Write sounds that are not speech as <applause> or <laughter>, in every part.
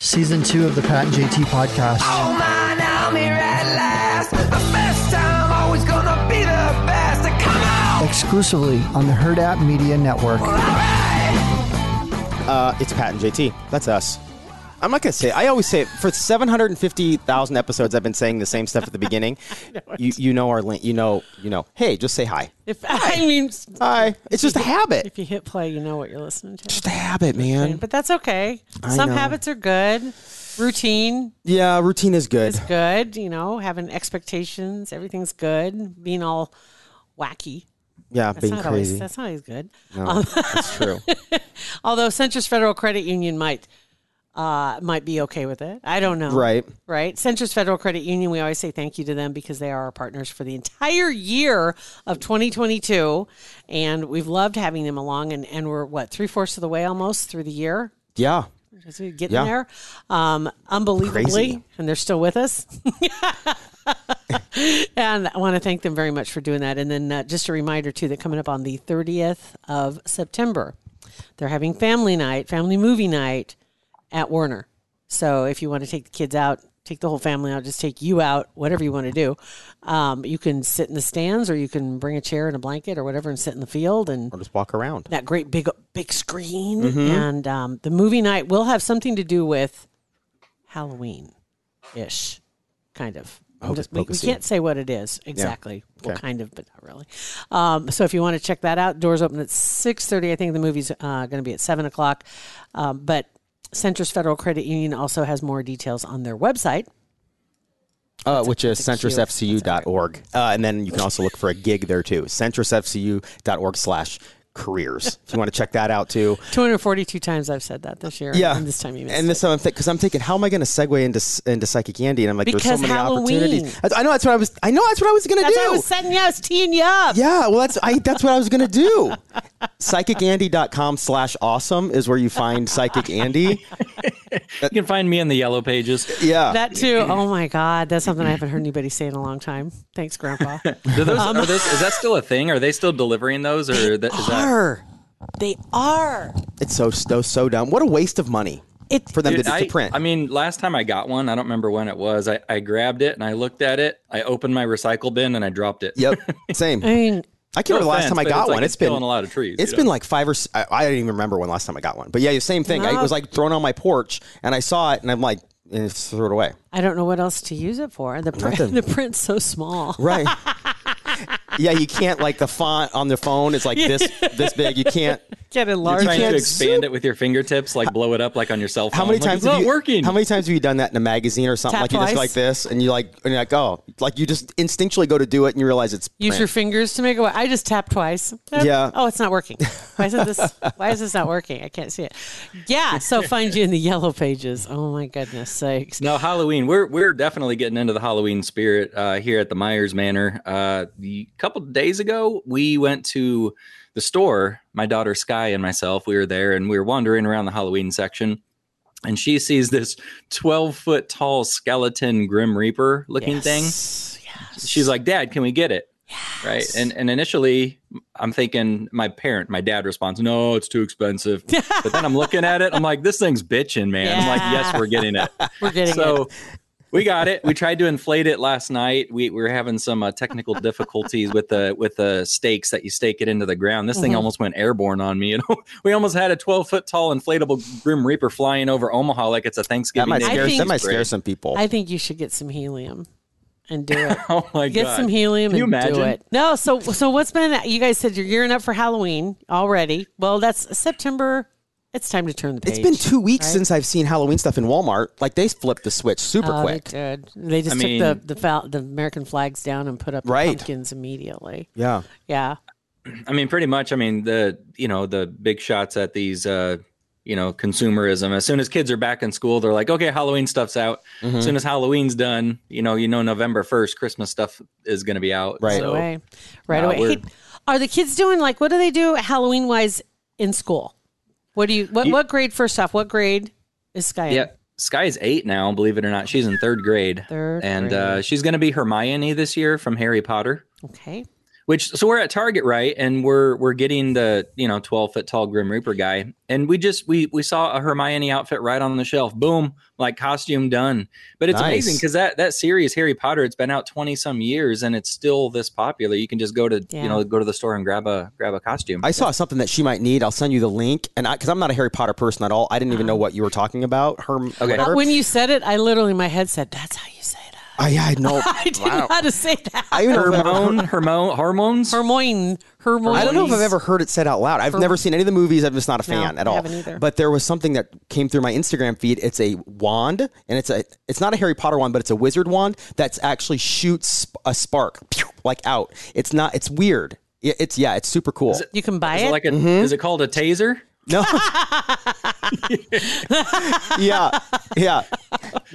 Season two of the Pat and JT podcast. Oh man, I'm here at last. The best time, always gonna be the best. Come on! Exclusively on the Hurrdat Media Network. Uh, it's Pat and JT. That's us. I'm not gonna say. It. I always say it for 750,000 episodes. I've been saying the same stuff at the beginning. <laughs> you you know our link. You know you know. Hey, just say hi. If <laughs> I mean, Hi. It's just a habit. if you hit play, you know what you're listening to. Just a habit, man. But that's okay. I Some know. habits are good. Routine Yeah, routine is good. is good. You know, having expectations, everything's good. Being all wacky. Yeah, That's being not always. crazy. That's not always good. No, that's true. <laughs> Although Centris Federal Credit Union might uh, might be okay with it. I don't know. Right. Right. Centris Federal Credit Union, we always say thank you to them because they are our partners for the entire year of 2022. And we've loved having them along. And, and we're, what, three fourths of the way almost through the year? Yeah. As we getting Yeah. there. Um, unbelievably. Crazy. And they're still with us. <laughs> and I want to thank them very much for doing that. And then uh, just a reminder, too, that coming up on the 30th of September, they're having family night, family movie night at Werner. So if you want to take the kids out, take the whole family out, just take you out, whatever you want to do. Um, you can sit in the stands or you can bring a chair and a blanket or whatever and sit in the field and Or just walk around. that great big big screen. Mm-hmm. And um, the movie night will have something to do with Halloween ish, kind of. Just- we, we can't say what it is exactly. Well, Okay. kind of, but not really. Um, so if you want to check that out, doors open at six thirty. I think the movie's uh, going to be at seven o'clock. Um, but Centris Federal Credit Union also has more details on their website. Uh, which is that's a Q. centrisfcu.org. Uh, and then you can also look for a gig there too. centrisfcu.org slash careers. <laughs> If you want to check that out too. 242 times I've said that this year. Yeah. And this time you missed And this it. time I'm because I'm thinking, how am I going to segue into into psychic Andy? And I'm like, there's Because so many Halloween. opportunities. That's- I know that's what I was. I know that's what I was going to do. I was setting you. I was teeing you up. yeah, well, that's I. That's what I was going to do. <laughs> PsychicAndy.com slash awesome is where you find Psychic Andy. <laughs> You can find me in the yellow pages. Yeah. That too. Oh my God, that's something I haven't heard anybody say in a long time. Thanks, Grandpa. <laughs> Do those, um, are those, is that still a thing? Are they still delivering those, or that, is that? are. They are. it's so so so dumb. What a waste of money It for them Dude, to, I, to print. I mean, last time I got one, I don't remember when it was. I, I grabbed it and I looked at it. I opened my recycle bin and I dropped it. yep. <laughs> Same. I mean, I can't remember the last time I got it's like one. it's it's been killing a lot of trees, It's you been like five or—I don't even remember when last time I got one. But yeah, same thing. I, it was like thrown on my porch, and I saw it, and I'm like, and just threw it away. I don't know what else to use it for. The print, <laughs> the print's so small. Right. <laughs> yeah, you can't like the font on the phone is like this <laughs> this big. You can't. Get it large. Trying can't to expand zoom- it with your fingertips, like blow it up like on your cell phone. How many Like, times it's have not you, working? How many times have you done that in a magazine or something? Tap like you just like this, and you like, and you're like, oh, like you just instinctually go to do it, and you realize it's Use your fingers to make it. I just tapped twice. Yeah. Oh, it's not working. Why is it this? Why is this not working? I can't see it. Yeah. So find you in the yellow pages. Oh my goodness sakes. No, Halloween. We're we're definitely getting into the Halloween spirit uh, here at the Myers Manor. Uh, the couple of days ago, we went to the store. My daughter Sky and myself, we were there, and we were wandering around the Halloween section. And she sees this twelve foot tall skeleton Grim Reaper looking thing. Yes. She's like, "Dad, can we get it?" Yes. Right. And and initially, I'm thinking my parent, my dad responds, "No, it's too expensive." <laughs> but then I'm looking at it, I'm like, "This thing's bitching, man." I'm like, "Yes, we're getting it." <laughs> We're getting it. so it. We got it. We tried to inflate it last night. We, we were having some uh, technical <laughs> difficulties with the with the stakes that you stake it into the ground. This Mm-hmm. thing almost went airborne on me. <laughs> You know, we almost had a 12 foot tall inflatable Grim Reaper flying over Omaha like it's a that Thanksgiving. might Day scare, think- that might scare some people. I think you should get some helium and do it. <laughs> Oh my Get god! some helium Can you and imagine? do it. No, so so what's been? You guys said you're gearing up for Halloween already. Well, that's September. It's time to turn the page. it's been two weeks right? since I've seen Halloween stuff in Walmart. Like they flipped the switch super Oh, quick. They did. They just I took mean- the the, fal- the American flags down and put up the Right. pumpkins immediately. Yeah. Yeah. I mean, pretty much. I mean, the you know the big shots at these uh, you know consumerism. As soon as kids are back in school, they're like, okay, Halloween stuff's out. As soon as Halloween's done, you know, you know, November first, Christmas stuff is going to be out. Right. So, away. Right no, away. Hey, are the kids doing like what do they do Halloween wise in school? What do you what You- what grade first off? What grade is Sky in? Yeah. Sky's eight now, believe it or not. She's in third grade. Third and grade. Uh, she's going to be Hermione this year from Harry Potter. Okay. Which so we're at Target, right? And we're we're getting the you know twelve foot tall Grim Reaper guy, and we just we we saw a Hermione outfit right on the shelf. Boom, like costume done. But it's Nice. amazing because that that series Harry Potter, it's been out twenty some years and it's still this popular. You can just go to Yeah. you know go to the store and grab a grab a costume. I saw something that she might need. I'll send you the link, and because I'm not a Harry Potter person at all, I didn't even know uh-huh. what you were talking about. Her, Okay. whatever. When you said it, I literally in my head said, "That's how you say that." I, yeah, I know. <laughs> I didn't know how to say that. I even know if Hormone, heard- hormone, hormones. Hermione, Hermione. I don't know if I've ever heard it said out loud. I've never seen any of the movies. I'm just not a No, fan at I all. haven't either. But there was something that came through my Instagram feed. It's a wand, and it's a it's not a Harry Potter wand, but it's a wizard wand that's actually shoots a spark pew, like out. It's not. It's weird. It- It's yeah. It's super cool. You can buy Is it. it like a Mm-hmm. is it called a taser? No. <laughs> yeah. Yeah.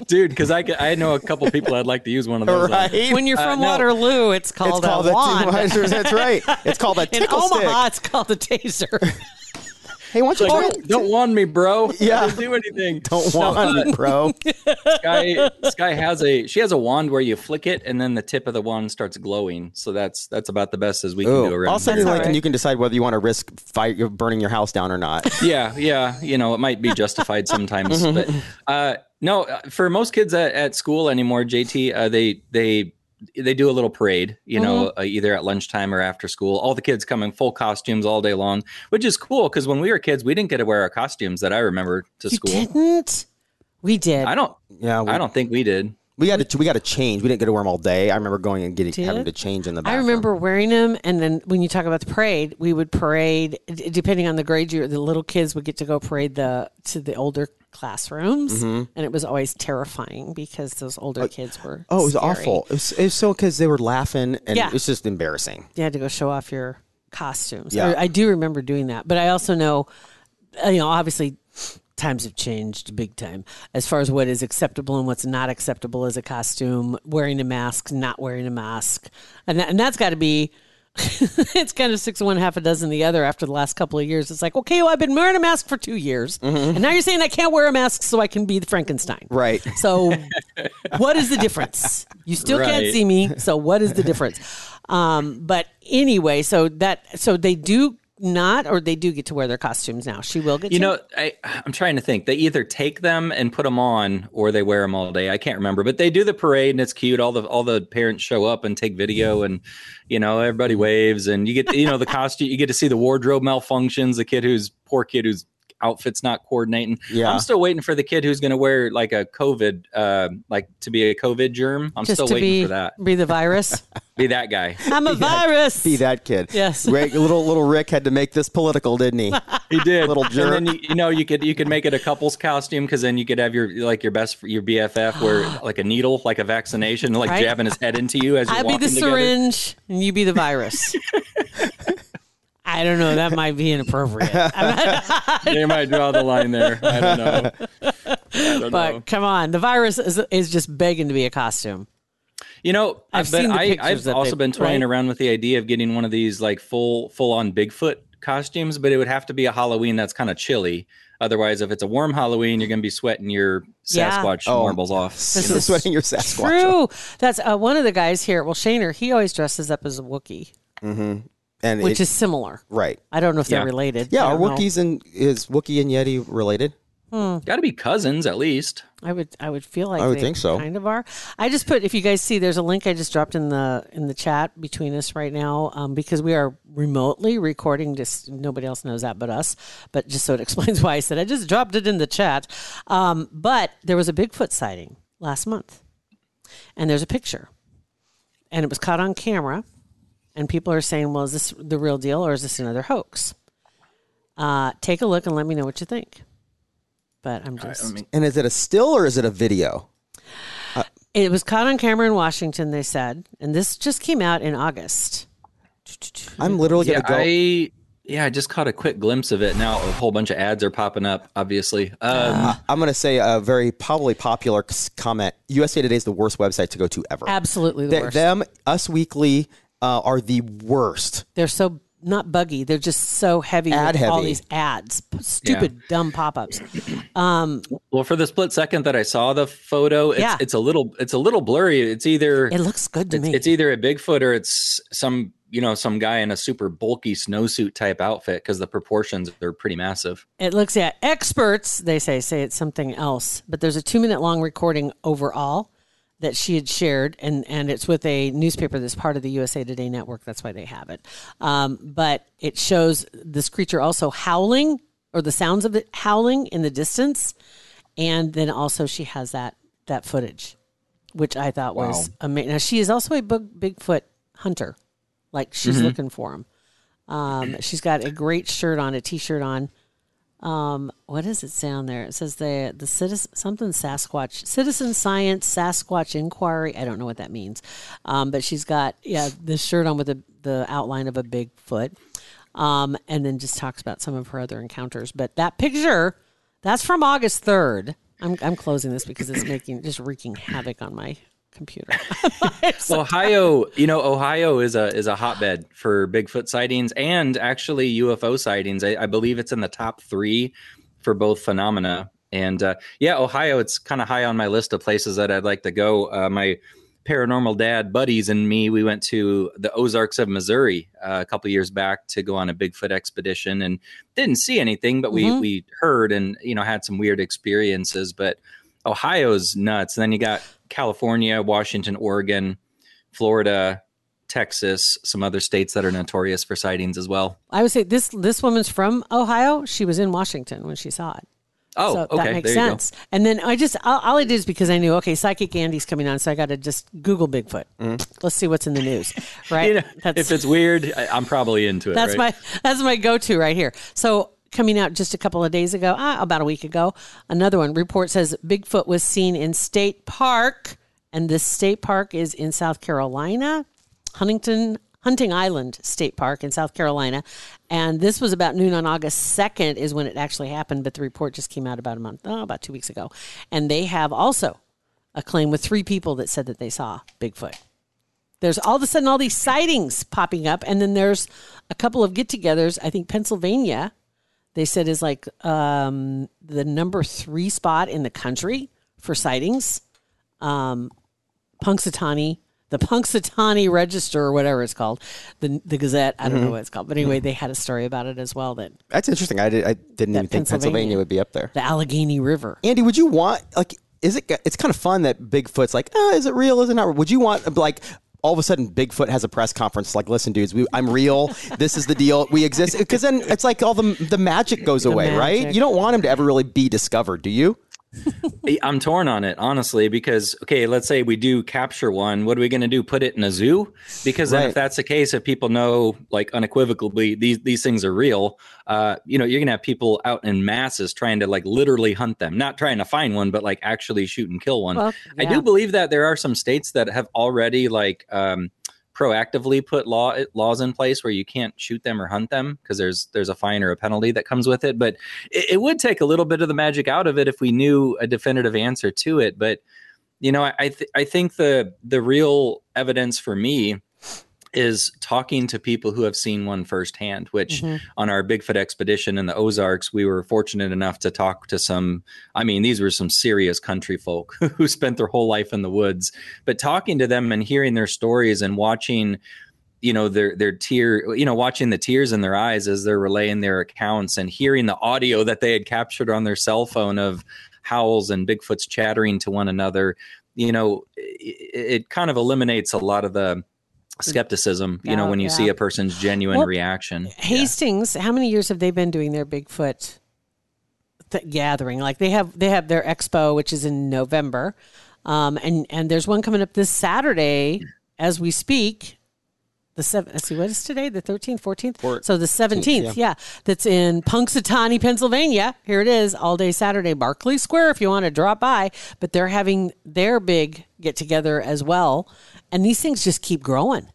Dude, because I, I know a couple people I'd like to use one of those. Uh, on. When you're uh, from no. Waterloo, it's it's called, called a a wand. That's right. It's called a <laughs> In tickle Omaha, stick. it's called a taser. Hey, why don't you try Like, it? don't wand me, bro. <laughs> Yeah. I didn't do anything. <laughs> Don't want it, bro. <laughs> Sky, Sky has a she has a wand where you flick it and then the tip of the wand starts glowing. So that's that's about the best as we can do Ooh, around. I'll send here. you the link, all and you can decide whether you want to risk fight, burning your house down or not. Yeah, yeah. You know, it might be justified sometimes, but uh, no. uh, For most kids at, at school anymore, JT, uh, they they they do a little parade. You know, uh, either at lunchtime or after school. All the kids come in full costumes all day long, which is cool because when we were kids, we didn't get to wear our costumes that I remember to you school. didn't? We did. I don't. Yeah, we, I don't think we did. We got to we got to change. We didn't get to wear them all day. I remember going and getting Did? having to change in the. Back. I remember wearing them, and then when you talk about the parade, we would parade. Depending on the grade, you the little kids would get to go parade the to the older classrooms, Mm-hmm. and it was always terrifying because those older kids were. Oh, it was scary. awful. It was, it was so because they were laughing, and Yeah. it was just embarrassing. You had to go show off your costumes. Yeah. I, I do remember doing that, but I also know, uh, you know, obviously times have changed big time as far as what is acceptable and what's not acceptable as a costume, wearing a mask, not wearing a mask, and that, and that's got to be. <laughs> it's kind of six of one, half a dozen the other. After the last couple of years, it's like, okay, well, I've been wearing a mask for two years, and now you're saying I can't wear a mask so I can be the Frankenstein, Right. so, what is the difference? You still can't see me. So, what is the difference? Um, but anyway, so that so they do not, or they do get to wear their costumes now. She will get. You to? know, I, I'm trying to think. They either take them and put them on, or they wear them all day. I can't remember, but they do the parade and it's cute. All the all the parents show up and take video, and you know everybody waves, and you get you know the costume. You get to see the wardrobe malfunctions. The kid who's poor kid whose outfit's not coordinating. Yeah. I'm still waiting for the kid who's going to wear like a COVID, uh, like to be a COVID germ. I'm just still to waiting be for that. be the virus. <laughs> Be that guy. <laughs> I'm a virus. Be that kid. Yes. <laughs> Rick, little little Rick had to make this political, didn't he? He did. Little jerk. And then you, you know you could you could make it a couple's costume because then you could have your like your best your BFF wear <gasps> like a needle like a vaccination like Right. jabbing his head into you as you're I'll be the together. syringe, and you be the virus. I don't know. That might be inappropriate. <laughs> They might draw the line there. I don't know. I don't but know. come on, the virus is, is just begging to be a costume. You know, I've but seen the I, I've that also they- been toying right? around with the idea of getting one of these like full full on Bigfoot costumes, but it would have to be a Halloween that's kind of chilly. Otherwise, if it's a warm Halloween, you're going to be sweating your Yeah. Sasquatch Oh. marbles off. <laughs> This You're is sweating your Sasquatch. True. That's uh, one of the guys here. Well, Shaner, he always dresses up as a Wookiee, And which it- is similar. right. I don't know if they're related. Yeah, are don't know. Wookiees and is Wookiee and Yeti related? Got to be cousins at least. I would I would feel like I would they think so. Kind of are. I just put if you guys see there's a link I just dropped in the in the chat between us right now um, because we are remotely recording. Just nobody else knows that but us. But just so it <laughs> explains why I said I just dropped it in the chat. Um, but there was a Bigfoot sighting last month, and there's a picture, and it was caught on camera, and people are saying, "Well, is this the real deal or is this another hoax?" Uh, take a look and let me know what you think. But I'm just. I mean, And is it a still or is it a video? It was caught on camera in Washington, they said, and this just came out in August. I'm literally yeah, gonna go. I Yeah, I just caught a quick glimpse of it. Now a whole bunch of ads are popping up. Obviously, um, I'm going to say a very probably popular comment. USA Today is the worst website to go to ever. Absolutely the Th- worst. them, Us Weekly, uh, are the worst. They're so not buggy. They're just so heavy Ad with all these ads, p- stupid, dumb pop-ups. well, for the split second that I saw the photo, it's, Yeah. it's a little it's a little blurry. It's either It looks good to it's, me. it's either a Bigfoot or it's some you know some guy in a super bulky snowsuit type outfit because the proportions are pretty massive. It looks at experts. They say say it's something else, but there's a two minute long recording overall that she had shared, and and it's with a newspaper that's part of the USA Today network. That's why they have it. Um, but it shows this creature also howling, or the sounds of it howling in the distance, and then also she has that that footage, which I thought was amazing. Now she is also a big, Bigfoot hunter, like she's looking for him. Um, she's got a great shirt on, a t-shirt on. Um, what does it say on there? It says the the citizen something Sasquatch Citizen Science Sasquatch Inquiry. I don't know what that means, um, but she's got yeah this shirt on with the the outline of a Bigfoot, um, and then just talks about some of her other encounters. But that picture, that's from August third. I'm I'm closing this because it's making just wreaking havoc on my computer. <laughs> Ohio, you know, Ohio is a is a hotbed for Bigfoot sightings and actually UFO sightings. I, I believe it's in the top three for both phenomena. And uh, yeah, Ohio, it's kind of high on my list of places that I'd like to go. Uh, my paranormal dad buddies and me, we went to the Ozarks of Missouri uh, a couple years back to go on a Bigfoot expedition and didn't see anything, but we we heard and you know had some weird experiences. But Ohio's nuts. And then you got California, Washington, Oregon, Florida, Texas, some other states that are notorious for sightings as well. I would say this this woman's from Ohio. She was in Washington when she saw it. Oh, so okay. that makes sense. And then I just all, all I did is because I knew okay, Psychic Andy's coming on, so I got to just Google Bigfoot. Mm-hmm. Let's see what's in the news, <laughs> right? You know, that's if it's weird, I, I'm probably into it. that's right? my that's my go to right here. So coming out just a couple of days ago, ah, about a week ago, another one report says Bigfoot was seen in State Park, and this state park is in South Carolina, Huntington. Hunting Island State Park in South Carolina. And this was about noon on August 2nd, is when it actually happened. But the report just came out about a month, oh, about two weeks ago. And they have also a claim with three people that said that they saw Bigfoot there's all of a sudden all these sightings popping up and then there's a couple of get-togethers i think pennsylvania they said is like um, the number three spot in the country for sightings um, punxsutawney the punxsutawney register or whatever it's called the, the gazette i don't know what it's called but anyway they had a story about it as well that That's interesting. I, did, I didn't even think Pennsylvania. Pennsylvania would be up there. the allegheny river Andy, would you want like? Is it? It's kind of fun that Bigfoot's like, oh, is it real? Is it not? Would you want like? All of a sudden, Bigfoot has a press conference. Like, listen, dudes, we, I'm real. This is the deal. We exist because then it's like all the the magic goes away, right? You don't want him to ever really be discovered, do you? <laughs> I'm torn on it, honestly, because okay, let's say we do capture one. What are we going to do? Put it in a zoo? Because then, Right. if that's the case, if people know like unequivocally these these things are real, uh, you know, you're going to have people out in masses trying to like literally hunt them, not trying to find one, but like actually shoot and kill one. Well, I do believe that there are some states that have already like um, proactively put law laws in place where you can't shoot them or hunt them because there's there's a fine or a penalty that comes with it. But it, it would take a little bit of the magic out of it if we knew a definitive answer to it. But you know, I th- I think the the real evidence for me is talking to people who have seen one firsthand which mm-hmm. on our bigfoot expedition in the ozarks we were fortunate enough to talk to some i mean these were some serious country folk <laughs> who spent their whole life in the woods. But talking to them and hearing their stories and watching you know their their tear you know watching the tears in their eyes as they're relaying their accounts and hearing the audio that they had captured on their cell phone of howls and bigfoots chattering to one another you know it, it kind of eliminates a lot of the skepticism you know when you yeah. see a person's genuine Well, reaction Hastings, how many years have they been doing their Bigfoot th- gathering? Like they have they have their expo, which is in November, um, and and there's one coming up this Saturday as we speak. The seven. Let's see, what is today? The thirteenth, fourteenth. So the seventeenth, yeah. That's in Punxsutawney, Pennsylvania. Here it is, all day Saturday, Barclay Square. If you want to drop by, but they're having their big get together as well, and these things just keep growing.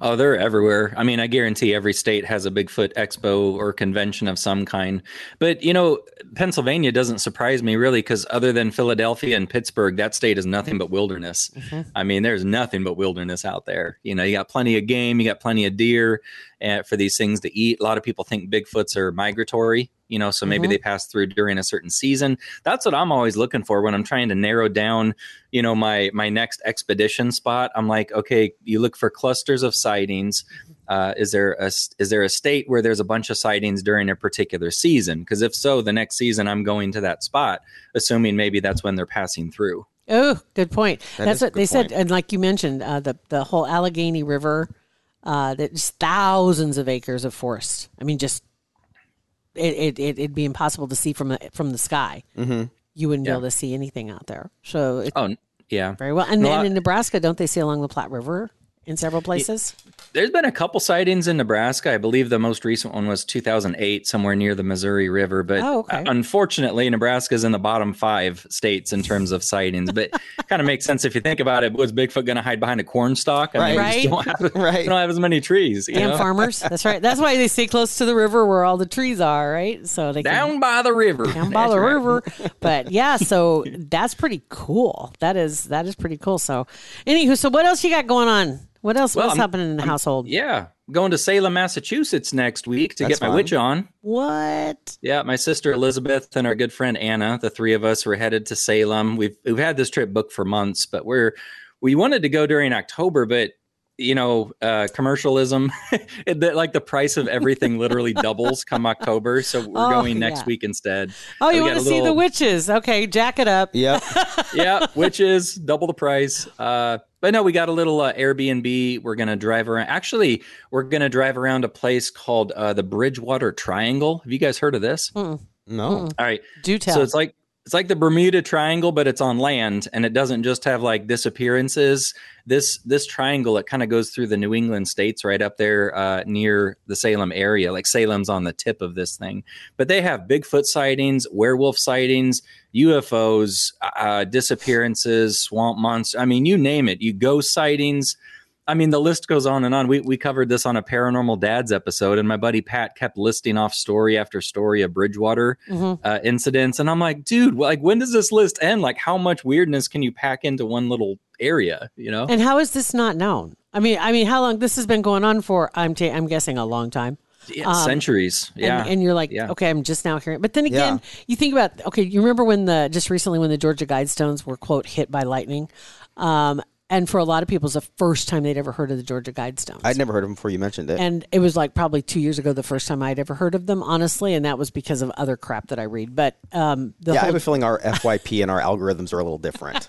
Oh, they're everywhere. I mean, I guarantee every state has a Bigfoot expo or convention of some kind. But, you know, Pennsylvania doesn't surprise me really because other than Philadelphia and Pittsburgh, that state is nothing but wilderness. I mean, there's nothing but wilderness out there. You know, you got plenty of game, you got plenty of deer uh, for these things to eat. A lot of people think Bigfoots are migratory, you know, so maybe they pass through during a certain season. That's what I'm always looking for when I'm trying to narrow down, you know, my my next expedition spot. I'm like, okay, you look for clusters of sightings. Uh, is there a is there a state where there's a bunch of sightings during a particular season? Because if so, the next season I'm going to that spot, assuming maybe that's when they're passing through. Oh, good point. That That's what good they said, and like you mentioned, uh, the the whole Allegheny River, uh, there's thousands of acres of forest. I mean, just it, it, it it'd be impossible to see from the from the sky. Mm-hmm. You wouldn't be able to see anything out there. So it's Oh, yeah. very well. And, and in Nebraska, don't they see along the Platte River in several places? There's been a couple sightings in Nebraska. I believe the most recent one was 2008, somewhere near the Missouri River. But Oh, okay. unfortunately, Nebraska's in the bottom five states in terms of sightings. But <laughs> kind of makes sense if you think about it. Was Bigfoot going to hide behind a corn stalk? I mean, Right. we don't have, <laughs> Right. we don't have as many trees. You Damn know? farmers. That's right. That's why they stay close to the river where all the trees are, right? So they can Down by the river. down by That's the right. river. <laughs> But yeah, so that's pretty cool. That is that is pretty cool. So, anywho, so what else you got going on? What else? Well, What's I'm- happening in the household? Yeah. Going to Salem, Massachusetts next week to That's get my fun. witch on. What? Yeah, my sister Elizabeth and our good friend Anna, the three of us were headed to Salem. We've we've had this trip booked for months, but we're we wanted to go during October, but you know, uh, commercialism, <laughs> it- that like the price of everything literally <laughs> doubles come October. So we're Oh, going next yeah. week instead. Oh, you want to a see the witches? Okay, jack it up. Yep. <laughs> yeah, Witches, double the price. Uh, but no, we got a little uh, Airbnb. We're gonna drive around. Actually, we're gonna drive around a place called uh, the Bridgewater Triangle. Have you guys heard of this? No. All right. Do tell. So it's like it's like the Bermuda Triangle, but it's on land, and it doesn't just have like disappearances. This this triangle it kind of goes through the New England states, right up there uh, near the Salem area. Like Salem's on the tip of this thing, but they have Bigfoot sightings, werewolf sightings, UFOs, uh, disappearances, swamp monster. I mean, you name it. You ghost sightings. I mean, the list goes on and on. We we covered this on a paranormal dads episode, and my buddy Pat kept listing off story after story of Bridgewater Mhm. uh, incidents, and I'm like, dude, like when does this list end? Like, how much weirdness can you pack into one little area? You know? And how is this not known? I mean, I mean, how long this has been going on for? I'm ta- I'm guessing a long time. Yeah, centuries. Yeah, And, and you're like, Yeah. okay, I'm just now hearing. But then again, Yeah. you think about, okay, you remember when the just recently when the Georgia Guidestones were quote hit by lightning, um, and for a lot of people, it's the first time they'd ever heard of the Georgia Guidestones. I'd never heard of them before you mentioned it. and it was like probably two years ago the first time I'd ever heard of them, honestly, and that was because of other crap that I read. But um, the yeah, I have a feeling our FYP and our algorithms are a little different.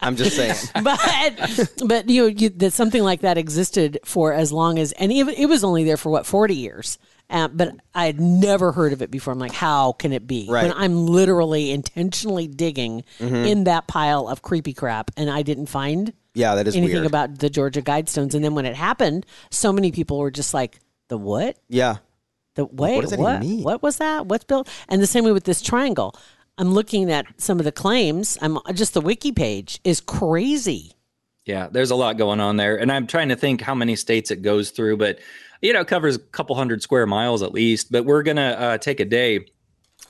I'm just saying. <laughs> but but you know you, that something like that existed for as long as and it, it was only there for what 40 years uh, but i had never heard of it before i'm like how can it be Right. when i'm literally intentionally digging Mm-hmm. in that pile of creepy crap and i didn't find Yeah, that is anything weird. about the georgia guidestones and then when it happened so many people were just like the what yeah. the wait, does that what? even mean? What was that? What's built? And the same way with this triangle. I'm looking at some of the claims. I'm just the wiki page is crazy. Yeah, there's a lot going on there, and I'm trying to think how many states it goes through, but you know, it covers a couple hundred square miles at least. But we're gonna uh, take a day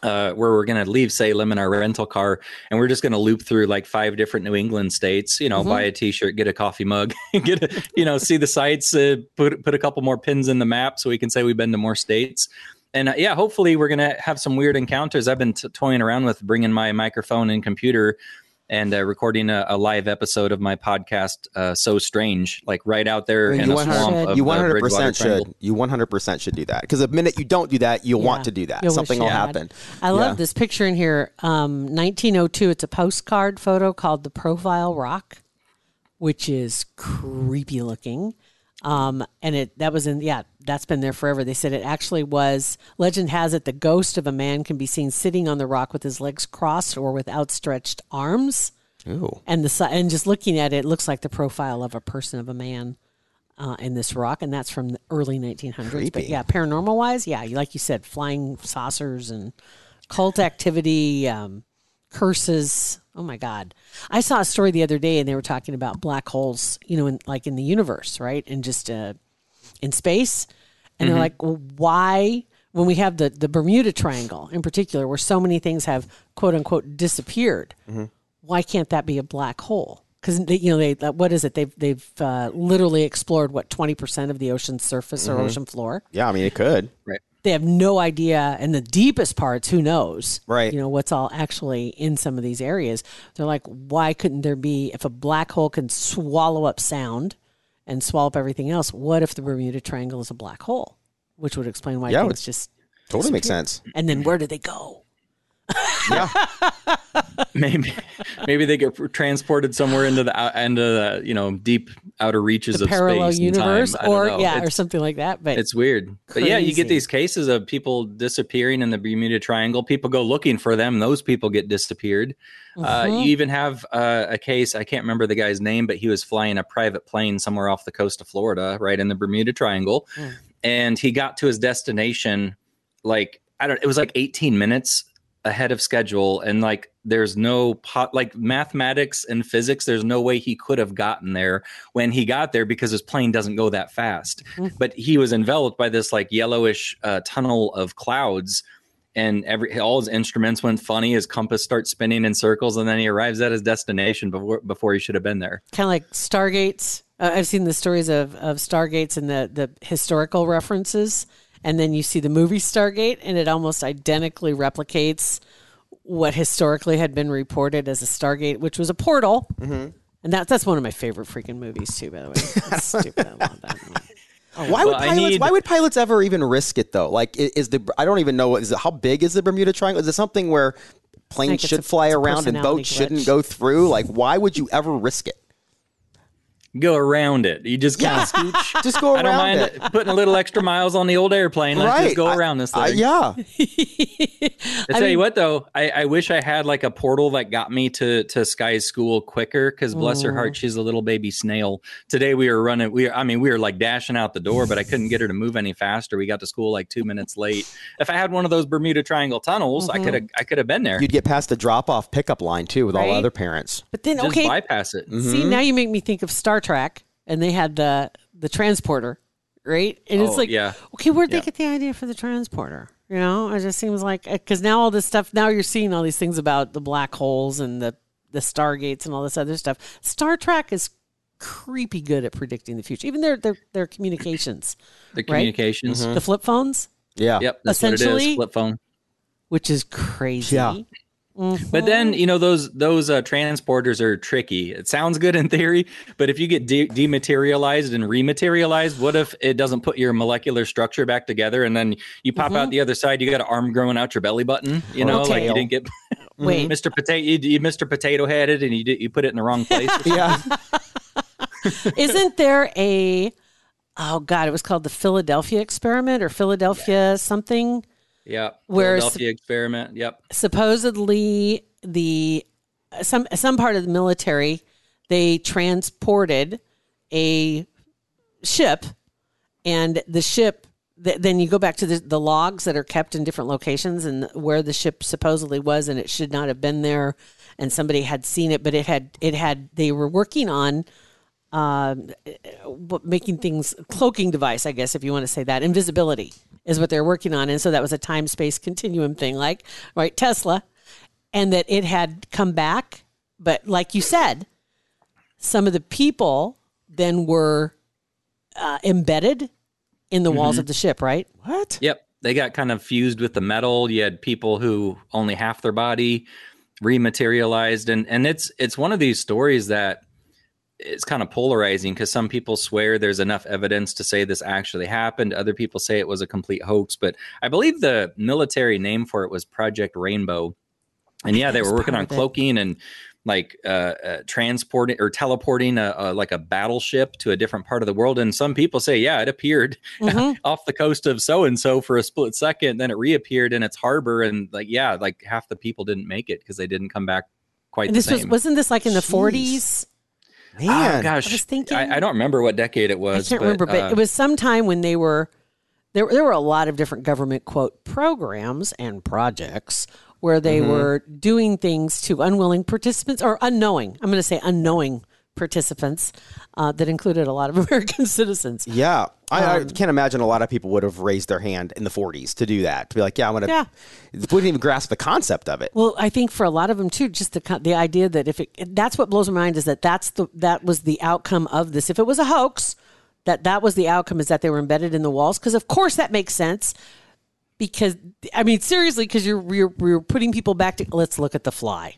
uh, where we're gonna leave Salem in our rental car, and we're just gonna loop through like five different New England states. You know, buy a T-shirt, get a coffee mug, <laughs> get a, you know, see the sites, uh, put put a couple more pins in the map so we can say we've been to more states. And uh, yeah, hopefully we're gonna have some weird encounters. I've been t- toying around with bringing my microphone and computer and uh, recording a, a live episode of my podcast, uh, "So Strange," like right out there in you a 100 swamp. Of you the 100 Bridgewater percent Triangle. should. You 100 percent should do that because the minute you don't do that, you'll Yeah. want to do that. You'll Something will had. happen. I love this picture in here. Um, 1902. It's a postcard photo called the Profile Rock, which is creepy looking. Um, and it that was in yeah that's been there forever. They said it actually was. Legend has it the ghost of a man can be seen sitting on the rock with his legs crossed or with outstretched arms. Ooh. and the and just looking at it, it looks like the profile of a person of a man uh, in this rock, and that's from the early 1900s. But yeah, paranormal wise, yeah, like you said, flying saucers and cult activity. Um, curses. Oh my God. I saw a story the other day and they were talking about black holes, you know, in, like in the universe, right? And just uh, in space. And they're like, well, why, when we have the, the Bermuda Triangle in particular, where so many things have quote unquote disappeared, why can't that be a black hole? Because you know they what is it they've they've uh, literally explored what twenty percent of the ocean's surface or ocean floor Yeah, I mean, it could. Right. They have no idea and the deepest parts who knows Right. you know what's all actually in some of these areas they're like why couldn't there be if a black hole can swallow up sound and swallow up everything else what if the bermuda triangle is a black hole which would explain why Yeah, things it's- just Totally makes sense. and then where do they go Yeah. <laughs> maybe maybe they get transported somewhere into the out- into the you know deep outer reaches the of parallel space and time. universe or know. yeah or something like that but It's weird. But yeah, you get these cases of people disappearing in the Bermuda Triangle. People go looking for them. Those people get disappeared. Uh, Mhm. you even have uh, a case, I can't remember the guy's name, but he was flying a private plane somewhere off the coast of Florida, right in the Bermuda Triangle. Mm. And he got to his destination like, I don't, it was like 18 minutes ahead of schedule. And like, there's no pot, like mathematics and physics, there's no way he could have gotten there when he got there because his plane doesn't go that fast. But he was enveloped by this like yellowish uh, tunnel of clouds. And every all his instruments went funny. His compass starts spinning in circles, and then he arrives at his destination before before he should have been there. kind of like stargates uh, i've seen the stories of, of stargates and the, the historical references and then you see the movie stargate and it almost identically replicates what historically had been reported as a stargate which was a portal Mm-hmm. and that, that's one of my favorite freaking movies too by the way It's <laughs> stupid i love that movie. Why would Well, I pilots? need- Why would pilots ever even risk it though? Like, is the I don't even know. Is it how big is the Bermuda Triangle? Is it something where planes should a- fly around and personality boats shouldn't go through? Like, why would you ever risk it? Go around it. You just kind of scooch. <laughs> Just go I don't around mind it. putting a little extra miles on the old airplane. Let's right? just go I- around this thing. I- yeah. <laughs> I tell you what, though, I, I wish I had like a portal that got me to to Sky's school quicker. Because bless her heart, mm. she's a little baby snail. Today we were running. We, I mean, we were like dashing out the door, but I couldn't get her to move any faster. We got to school like two minutes late. If I had one of those Bermuda Triangle tunnels, I could have mm-hmm. I could have been there. You'd get past the drop off pickup line too with all Right? other parents. but then Just okay bypass it. Mm-hmm. see now you make me think of star trek and they had the the transporter right and it's Oh, like yeah. okay where'd Yeah. they get the idea for the transporter you know it just seems like because now all this stuff now you're seeing all these things about the black holes and the the stargates and all this other stuff star trek is creepy good at predicting the future even their their, their communications <clears throat> The communications. Mm-hmm. the flip phones Yeah. Yep, that's what it Essentially- Flip phone. which is crazy Yeah. But then you know those those uh, transporters are tricky. It sounds good in theory, but if you get de- dematerialized and rematerialized, what if it doesn't put your molecular structure back together, and then you pop out the other side, you got an arm growing out your belly button? You know, like you didn't get <laughs> wait Mr. Potato, you, you Mr. Potato headed, and you did, you put it in the wrong place. <laughs> Yeah. <laughs> isn't there a oh god it was called the philadelphia experiment or philadelphia something Yep. Whereas- Philadelphia experiment. Yep. supposedly the some some part of the military they transported a ship and the ship th- then you go back to the, the logs that are kept in different locations and where the ship supposedly was and it should not have been there and somebody had seen it but it had it had they were working on um, making things cloaking device, I guess, if you want to say that. Invisibility is what they're working on, and so that was a time space continuum thing, like right Tesla, and that it had come back, but like you said, some of the people then were uh, embedded in the walls of the ship, right? What? Yep. They got kind of fused with the metal. You had people who only half their body rematerialized and and it's it's one of these stories that it's kind of polarizing because some people swear there's enough evidence to say this actually happened. Other people say it was a complete hoax, but I believe the military name for it was Project Rainbow. And yeah, they were working on cloaking and like uh, uh, transporting or teleporting a, a like a battleship to a different part of the world. And some people say, yeah, it appeared Mhm. <laughs> off the coast of so and so for a split second, then it reappeared in its harbor, and like yeah, like half the people didn't make it because they didn't come back quite And this was same. wasn't this like in the forties? Man. Oh, gosh, I was thinking- I, I don't remember what decade it was. I can't remember, but uh, it was sometime when they were there. There were a lot of different government quote programs and projects where they Mm-hmm. were doing things to unwilling participants or unknowing. I'm going to say unknowing participants uh, that included a lot of <laughs> American citizens. Yeah. I, I Um, can't imagine a lot of people would have raised their hand in the 40s to do that. To be like, yeah, I'm going to. Yeah. Wouldn't even grasp the concept of it. Well, I think for a lot of them too, just the the idea that if it that's what blows my mind is that that's the that was the outcome of this. If it was a hoax, that that was the outcome is that they were embedded in the walls. Because of course that makes sense. Because I mean seriously, because you're, you're you're putting people back to let's look at the fly.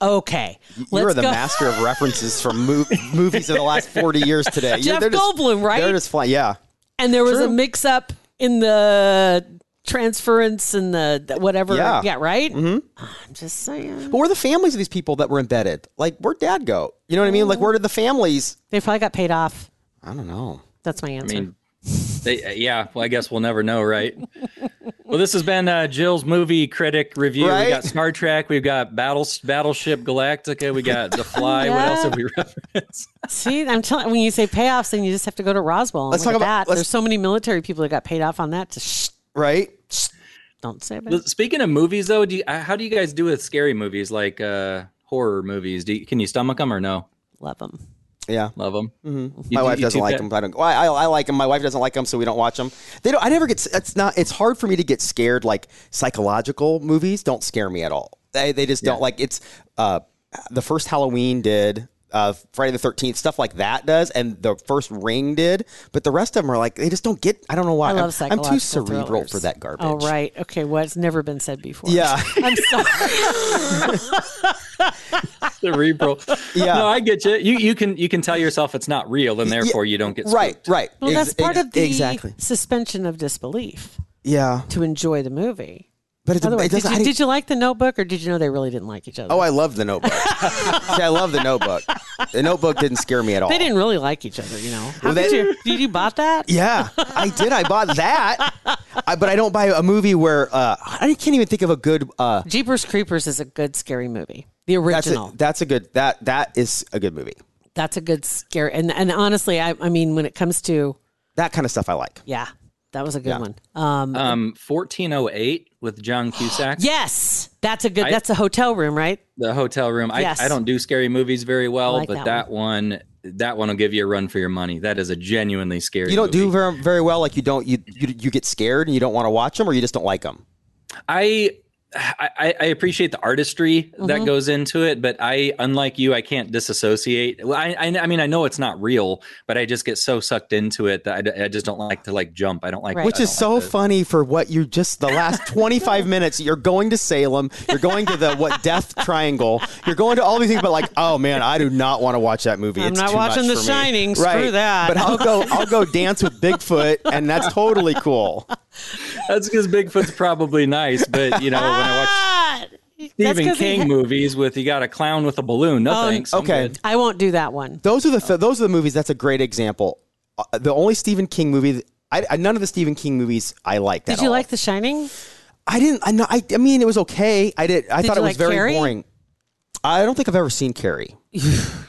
Okay, You're let's the go- master of <laughs> references from mo- movies of the last 40 years today. Jeff they're just- Goldblum, right? They're just flying. Yeah. and there was a mix up in the transference and the, the whatever. Yeah. yeah right. Mm-hmm. I'm just saying But where are the families of these people that were embedded? Like, where'd dad go? You know what I mean? Like, where did the families? they probably got paid off. I don't know. That's my I answer. mean, they, yeah. Well, I guess we'll never know, right? <laughs> well, this has been uh, Jill's movie critic review. Right? We got Star Trek. We've got Battle Battleship Galactica. We got The Fly. What else have we referenced? See, I'm telling. When you say payoffs, then you just have to go to Roswell. And Let's look talk at about- that. let's- There's so many military people that got paid off on that. To shh, Right? don't say about it. Speaking of movies, though, do you, uh, how do you guys do with scary movies like uh, horror movies? Do you, can you stomach them or no? Love them. Yeah. Love them. Mm-hmm. My wife doesn't like them. I don't. Well, I, I like them. My wife doesn't like them, so we don't watch them. They don't. I never get. It's not. It's hard for me to get scared. Like psychological movies don't scare me at all. They they just don't like. It's uh, the first Halloween did. Uh, Friday the Thirteenth stuff like that does, and the first Ring did, but the rest of them are like they just don't get. I don't know why. I love I'm, I'm too cerebral thrillers. for that garbage. Oh right. Okay. Well, it's never been said before. Yeah. <laughs> I'm sorry. <laughs> cerebral. Yeah. No, I get you. You you can you can tell yourself it's not real, and therefore you don't get right. spooked. Right. well, Ex- that's part ex- of the exactly. suspension of disbelief Yeah, to enjoy the movie. But it's, By the way, it did you, did you like the Notebook, or did you know they really didn't like each other? oh, I love the Notebook. <laughs> See, I love the Notebook. The Notebook didn't scare me at all. they didn't really like each other. You know. How Well, could they- you? Did you bought that? Yeah, I did. I bought that, I, but I don't buy a movie where uh, I can't even think of a good. Uh, Jeepers Creepers is a good scary movie. The that's original. a, that's a good that that is a good movie. that's a good scare. And and honestly, I I mean, when it comes to That kind of stuff I like. yeah, that was a good Yeah. one. Um, Um, fourteen oh eight with John Cusack. yes, that's a good. I- that's a hotel room, right? The hotel room. I, Yes. I don't do scary movies very well, like but that that, one. that one will give you a run for your money. That is a genuinely scary. You don't do very very well. Like you don't you you, you get scared and you don't want to watch them, or you just don't like them. I, I I appreciate the artistry Mm-hmm. that goes into it, but I, unlike you, I can't disassociate. Well, I, I, I mean, I know it's not real, but I just get so sucked into it that I just don't like to like jump. I don't like, Right. Which is don't so like to- funny for what you just the last 25 <laughs> minutes. You're going to Salem. You're going to the what Death Triangle. You're going to all these things, but like, oh man, I do not want to watch that movie. I'm It's not too watching much The for me. Shining. Screw that. But I'll go. I'll go dance with Bigfoot, and that's totally cool. <laughs> That's because Bigfoot's probably nice, but you know, when I watch <laughs> that's Stephen 'cause he King ha- movies with you got a clown with a balloon. No Um, thanks. I'm okay. good. I won't do that one. Those are the fi- those are the movies. That's a great example. Uh, the only Stephen King movie. that- I, I none of the Stephen King movies I liked. Did at you all. like The Shining? I didn't. I know. I, I mean, it was okay. I did. I Did thought it was like very Carrie? boring. I don't think I've ever seen Carrie, <laughs>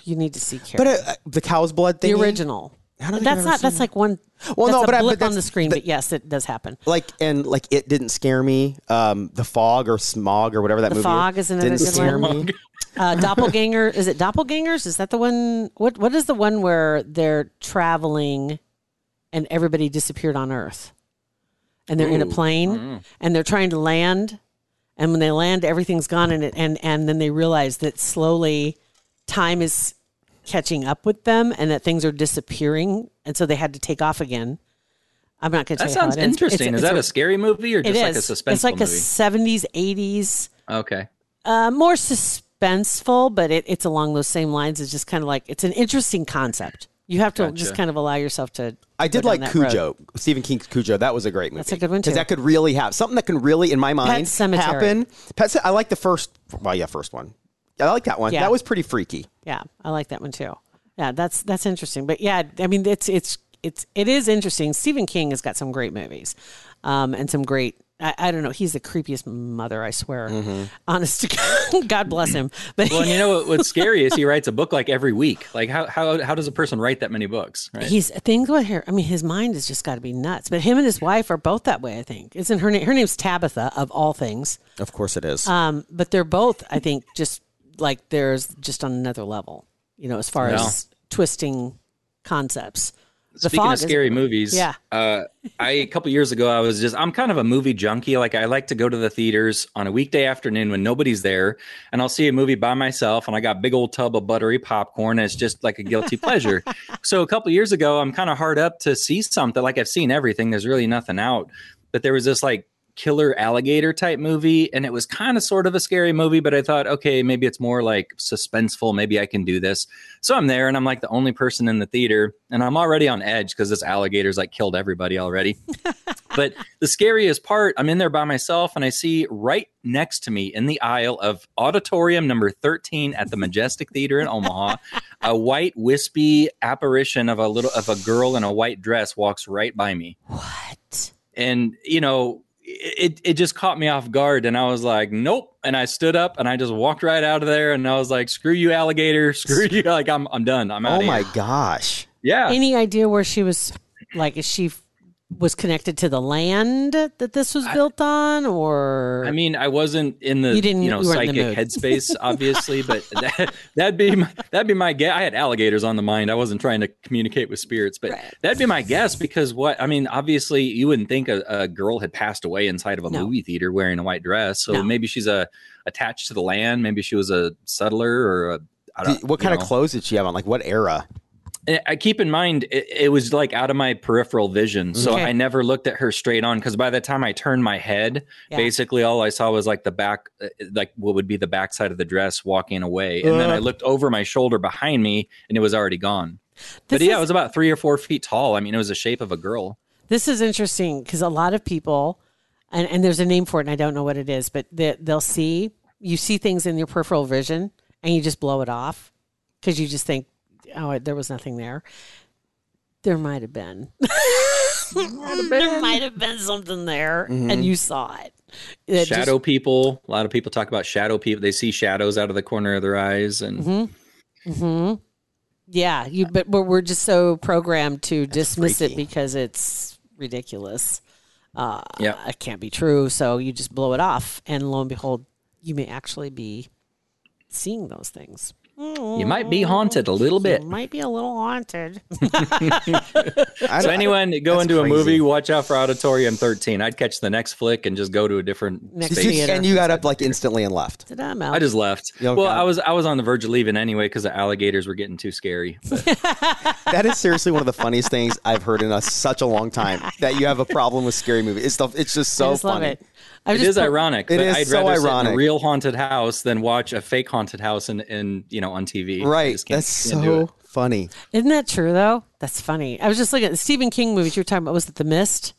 You need to see Carrie. but uh, the cow's blood thing. the original. I don't That's not. That's seen like one. Well, that's no, a but I- but blip on the screen. the- but yes, it does happen. like and like it didn't scare me. Um, the fog or smog or whatever that The movie. Fog is another didn't good scare one. me. Uh, Doppelganger. is it Doppelgangers? Is that the one? What What is the one where they're traveling, and everybody disappeared on Earth, and they're in a plane, and they're trying to land, and when they land, everything's gone, and it, and and then they realize that slowly, time is catching up with them, and that things are disappearing, and so they had to take off again. I'm not going to That tell you how sounds it ends. It's- interesting. is it's that a, scary movie or just like a suspense? It's like movie? a 70s, 80s. okay. Uh, more suspenseful, but it, it's along those same lines. It's just kind of like it's an interesting concept. You have to Gotcha. just kind of allow yourself to. I did like that road. Cujo, Stephen King's Cujo. That was a great movie. That's a good one, because too. that could really have something that can really, in my mind, Sematary. happen. Pet. I like the first. Well, yeah, first one. I like that one. Yeah. That was pretty freaky. Yeah, I like that one too. Yeah, that's that's interesting. But yeah, I mean, it's it's it's it is interesting. Stephen King has got some great movies, um, and some great I, I don't know. He's the creepiest mother, I swear. Honest to God, <laughs> God bless him. But Mm-hmm. Well, and you know what, what's <laughs> scary is he writes a book like every week. Like how how how does a person write that many books? Right? he's things with here. I mean, his mind has just got to be nuts. But him and his wife are both that way. I think isn't her name? Her name's Tabitha of all things. Of course it is. Um, but they're both, I think, just like there's just on another level. You know, as far Yeah. as twisting concepts. The Speaking of is- scary <laughs> movies, Yeah. uh, I a couple years ago I was just I'm kind of a movie junkie. Like I like to go to the theaters on a weekday afternoon when nobody's there, and I'll see a movie by myself, and I got big old tub of buttery popcorn, and it's just like a guilty <laughs> pleasure. so a couple years ago, I'm kind of hard up to see something. Like I've seen everything. There's really nothing out, but there was this like killer alligator type movie and it was kind of sort of a scary movie but i thought okay maybe it's more like suspenseful. Maybe i can do this. So i'm there and i'm like the only person in the theater and i'm already on edge because this alligator's like killed everybody already. <laughs> But the scariest part i'm in there by myself and i see right next to me in the aisle of auditorium number 13 at the majestic theater in omaha a white wispy apparition of a little of a girl in a white dress walks right by me. What? and you know it it just caught me off guard and i was like nope and i stood up and i just walked right out of there and i was like screw you alligator <laughs> screw you like i'm i'm done i'm out oh my here. gosh. yeah Any idea where she was? Like, is she f- was connected to the land that this was built on, or I mean, I wasn't in the You you, didn't- know you weren't the psychic headspace, <laughs> obviously, but that, that'd be my, that'd be my guess. I had alligators on the mind. I wasn't trying to communicate with spirits, but Right. that'd be my guess because what I mean, obviously, you wouldn't think a, a girl had passed away inside of a No. movie theater wearing a white dress. So No. maybe she's a attached to the land. Maybe she was a settler or a. I don't, Did- what kind know. of clothes did she have on? Like what era? I keep in mind it, it was like out of my peripheral vision, so Okay. I never looked at her straight on. Because by the time I turned my head, Yeah. basically all I saw was like the back, uh, like what would be the backside of the dress walking away, and then I looked over my shoulder behind me, and it was already gone. but yeah, is- it was about three or four feet tall. I mean, it was the shape of a girl. This is interesting because a lot of people, and, and there's a name for it, and I don't know what it is, but they, they'll see you see things in your peripheral vision, and you just blow it off because you just think, oh, there was nothing there. There might have been. <laughs> there might have been something there, and you saw it. It just- shadow people. A lot of people talk about shadow people. They see shadows out of the corner of their eyes, and Mm-hmm. hmm Yeah, you. But we're, we're just so programmed to dismiss it because it's ridiculous. Uh, Yeah. it can't be true. So you just blow it off, and lo and behold, you may actually be seeing those things. You might be haunted a little bit. You might be a little haunted. <laughs> <laughs> So anyone go that's into a crazy. movie, watch out for Auditorium 13. I'd catch the next flick and just go to a different Next Did you- theater. and you got up like instantly and left. Did I'm. I just left. Oh, well, I was I was on the verge of leaving anyway because the alligators were getting too scary. <laughs> That is seriously one of the funniest things I've heard in a, such a long time. That you have a problem with scary movies. It's the, it's just I so just love funny. it. I it just is put- ironic. It but is I'd so rather sit in ironic. a real haunted house than watch a fake haunted house in, in you know on TV. Right. can't- That's can't so funny. Isn't that true though? That's funny. I was just looking at the Stephen King movies you were talking about. Was it The Mist?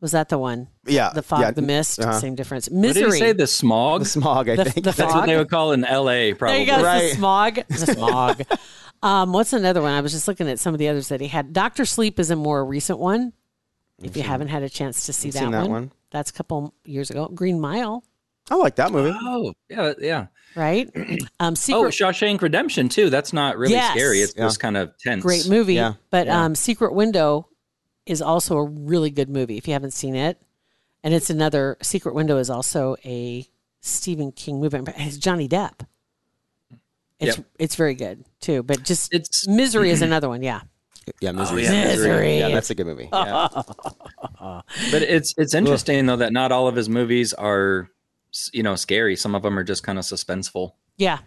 Was that the one? Yeah. The fog, yeah. the mist, Uh-huh. same difference. What did Misery. say? The smog. The smog, I The- think. the That's fog? what they would call in L.A. probably. There Probably. you go. Right. The smog. The smog. um, what's another one? I was just looking at some of the others that he had. Doctor Sleep is a more recent one. If you haven't had a chance to see I've that, seen that one, one. that's a couple years ago. Green Mile, I like that movie. Oh yeah, yeah. right? <clears throat> Um, Oh, Shawshank Redemption too. That's not really Yes. scary. It's Yeah. just kind of tense. great movie. Yeah. But Yeah. um, Secret Window is also a really good movie. If you haven't seen it, and it's another Secret Window is also a Stephen King movie. But It's Johnny Depp. It's Yep. it's very good too. But just It's <clears throat> Misery is another one. Yeah. Yeah, Misery. yeah, Misery. Yeah, that's a good movie. <laughs> yeah. but it's it's interesting though that not all of his movies are s- you know scary. Some of them are just kind of suspenseful. Yeah,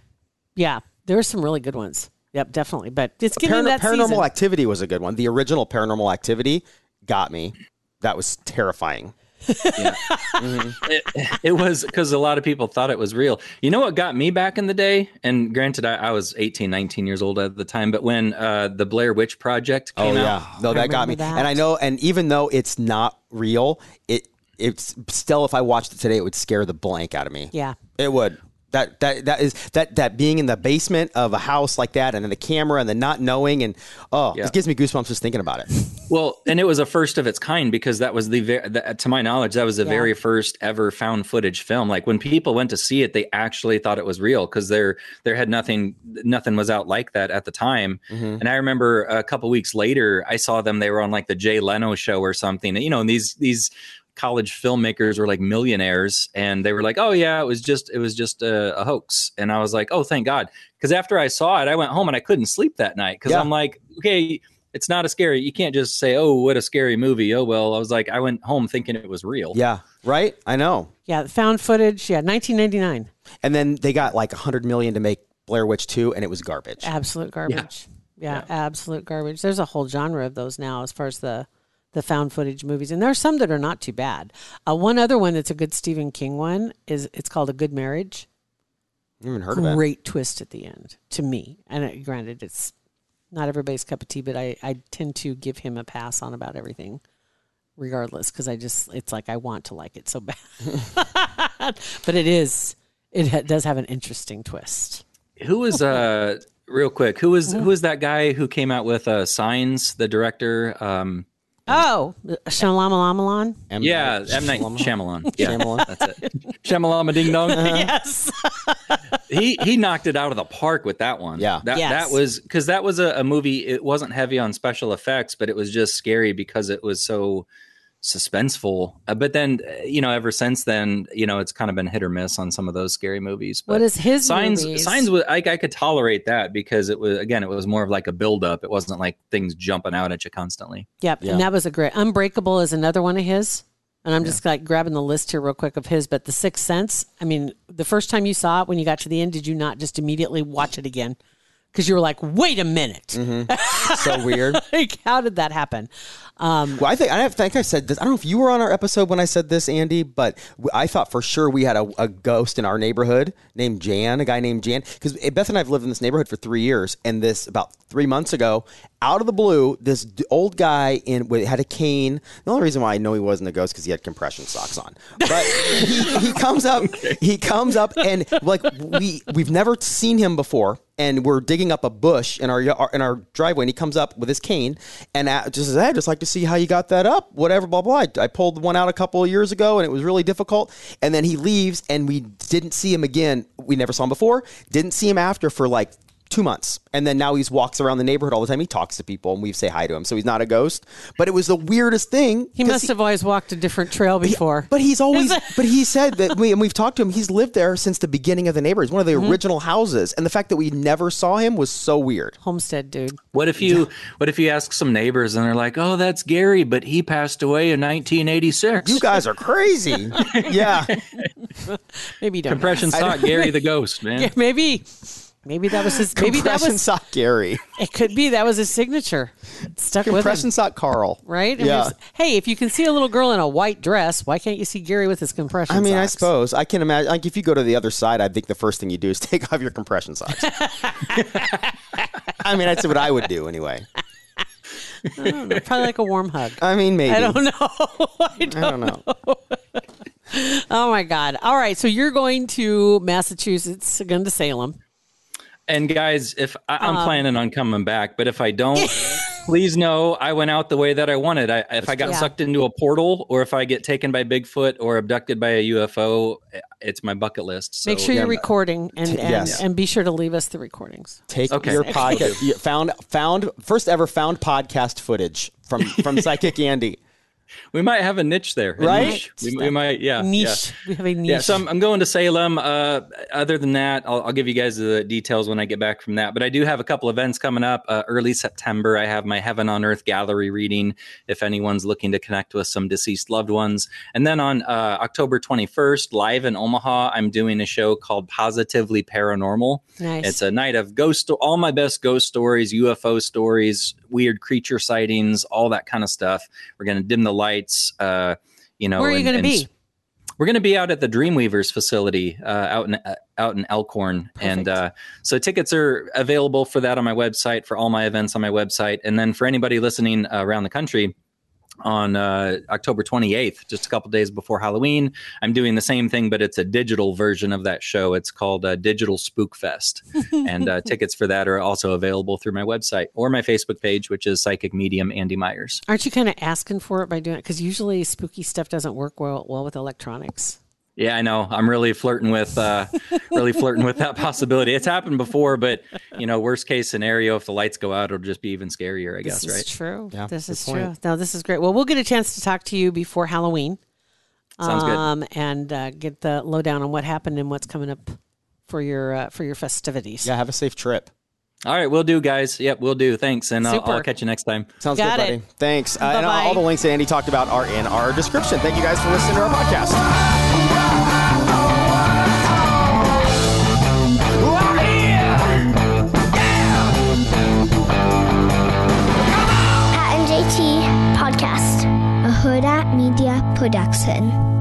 yeah. There are some really good ones. Yep, definitely. But it's getting Paran- that Paranormal season. Activity was a good one. The original Paranormal Activity got me. That was terrifying. it, it was because a lot of people thought it was real. You know what got me back in the day? And granted, I, I was 18, 19 years old at the time, but when uh, the Blair Witch Project came oh out, yeah, no, that got me. remember that. And I know, and even though it's not real, it it's still if I watched it today, it would scare the blank out of me. Yeah. It would. That that that is that that being in the basement of a house like that, and then the camera, and the not knowing, and oh, Yeah. it gives me goosebumps just thinking about it. <laughs> Well, and it was a first of its kind because that was the, ver- the to my knowledge that was the Yeah. very first ever found footage film. Like when people went to see it, they actually thought it was real because there there had nothing nothing was out like that at the time. Mm-hmm. And I remember a couple weeks later, I saw them. They were on like the Jay Leno show or something. You know, and these these college filmmakers were like millionaires and they were like oh yeah it was just it was just a, a hoax and i was like oh thank god because after i saw it i went home and i couldn't sleep that night because Yeah. i'm like okay it's not a scary you can't just say oh what a scary movie oh well i was like i went home thinking it was real Yeah, right. I know. Yeah, found footage. Yeah, 1999. And then they got like hundred million to make Blair Witch two, and it was garbage. Absolute garbage. Yeah, absolute garbage. There's a whole genre of those now as far as the the found footage movies, and there are some that are not too bad. Uh, one other one that's a good Stephen King one is it's called A Good Marriage. I haven't heard of it. Great twist at the end to me. And uh, granted, it's not everybody's cup of tea, but I I tend to give him a pass on about everything, regardless, because I just it's like I want to like it so <laughs> bad, but it is it ha- does have an interesting twist. who was uh real quick who was who was that guy who came out with uh signs the director um Oh, Shalamalamalan. M. yeah Night M Night Shyamalan. Shyamalan yeah Shyamalan. that's it <laughs> Shyamalama Ding Dong <laughs> Yes. <laughs> he he knocked it out of the park with that one. Yeah. that Yes. that was because that was a, a movie. It wasn't heavy on special effects, but it was just scary because it was so suspenseful. Uh, but then, uh, you know, ever since then, you know, it's kind of been hit or miss on some of those scary movies. But What is his signs? movies? Signs. Was, I, I could tolerate that because it was again, it was more of like a build up. It wasn't like things jumping out at you constantly. Yep, Yeah. and that was a great. Unbreakable is another one of his. And I'm just like grabbing the list here real quick of his. But The Sixth Sense. I mean, the first time you saw it, when you got to the end, did you not just immediately watch it again? Because you were like, wait a minute, <laughs> so weird. like how did that happen? Um, well, I think I think I said this. I don't know if you were on our episode when I said this, Andy, but I thought for sure we had a, a ghost in our neighborhood named Jan, a guy named Jan. Because Beth and I have lived in this neighborhood for three years, and this about three months ago, out of the blue, this old guy in with, had a cane. The only reason why I know he wasn't a ghost because he had compression socks on. But he, he <laughs> comes up, he comes up, and like we we've never seen him before and we're digging up a bush in our in our driveway, and he comes up with his cane and just says, I'd just like to see how you got that up." Whatever, blah blah. I, I pulled one out a couple of years ago, and it was really difficult. And then he leaves, and we didn't see him again. We never saw him before. Didn't see him after for like two months, and then now he's walks around the neighborhood all the time. He talks to people, and we say hi to him. So he's not a ghost, but it was the weirdest thing. He must have always walked a different trail before. but he's always, <laughs> but he said that we, and we've talked to him, he's lived there since the beginning of the neighborhood. He's one of the Mm-hmm. original houses. And the fact that we never saw him was so weird. Homestead dude. What if you What if you ask some neighbors and they're like, "Oh, that's Gary, but he passed away in 1986." You guys are crazy. <laughs> yeah. <laughs> Maybe you don't. Compression sock, Gary the ghost, man. Yeah, maybe. Maybe that was his. Maybe that Compression was. sock Gary. <laughs> It could be that was his signature. It stuck with. Compression sock Carl. right? Yeah. there's- Hey, if you can see a little girl in a white dress, why can't you see Gary with his compression? Socks? I mean, I suppose I can imagine. Like, if you go to the other side, I think the first thing you do is <laughs> take off your compression socks. I mean, that's what I would do anyway. probably like a warm hug. I mean, maybe. I don't know. <laughs> I don't, I don't know. Oh my God! All right, so you're going to Massachusetts, going to Salem. And guys, if I, Um, I'm planning on coming back, but if I don't, <laughs> please know I went out the way that I wanted. I, if I got Yeah. sucked into a portal, or if I get taken by Bigfoot or abducted by a UFO, it's my bucket list. So, Make sure you're recording and and, yes. and be sure to leave us the recordings. Take Okay. your podcast. found found first ever found podcast footage from from <laughs> Psychic Andy. We might have a niche there, a Right? niche. We, we might, yeah, Niche. yeah. We have a niche. Yeah, so I'm, I'm going to Salem. Uh, other than that, I'll, I'll give you guys the details when I get back from that. But I do have a couple events coming up. Uh, early September, I have my Heaven on Earth gallery reading. If anyone's looking to connect with some deceased loved ones, and then on uh, October 21st, live in Omaha, I'm doing a show called Positively Paranormal. nice. It's a night of ghost, all my best ghost stories, UFO stories, weird creature sightings, all that kind of stuff. We're going to dim the lights. Uh, you know, Where are you going to be? we're going to be out at the Dreamweavers facility uh, out in uh, out in Elkhorn, and uh, so tickets are available for that on my website for all my events on my website, and then for anybody listening uh, around the country. On uh, October 28th, just a couple days before Halloween. I'm doing the same thing, but it's a digital version of that show. It's called uh, Digital Spook Fest, <laughs> and uh, tickets for that are also available through my website or my Facebook page, which is Psychic Medium Andy Myers. Aren't you kind of asking for it by doing it? Because usually spooky stuff doesn't work well well with electronics. Yeah, I know. I'm really flirting with uh, <laughs> really flirting with that possibility. It's happened before, but you know, worst case scenario, if the lights go out, it'll just be even scarier. I guess, This right? is true. Yeah, this good is point. true. No, this is great. Well, we'll get a chance to talk to you before Halloween. Sounds good. um, And uh, get the lowdown on what happened and what's coming up for your uh, for your festivities. Yeah, have a safe trip. All right, we'll do, guys. Yep, we'll do. Thanks, and I'll, I'll catch you next time. Sounds Got good, it. buddy. Thanks. Uh, and Bye-bye. all the links that Andy talked about are in our description. Thank you guys for listening to our podcast. Production.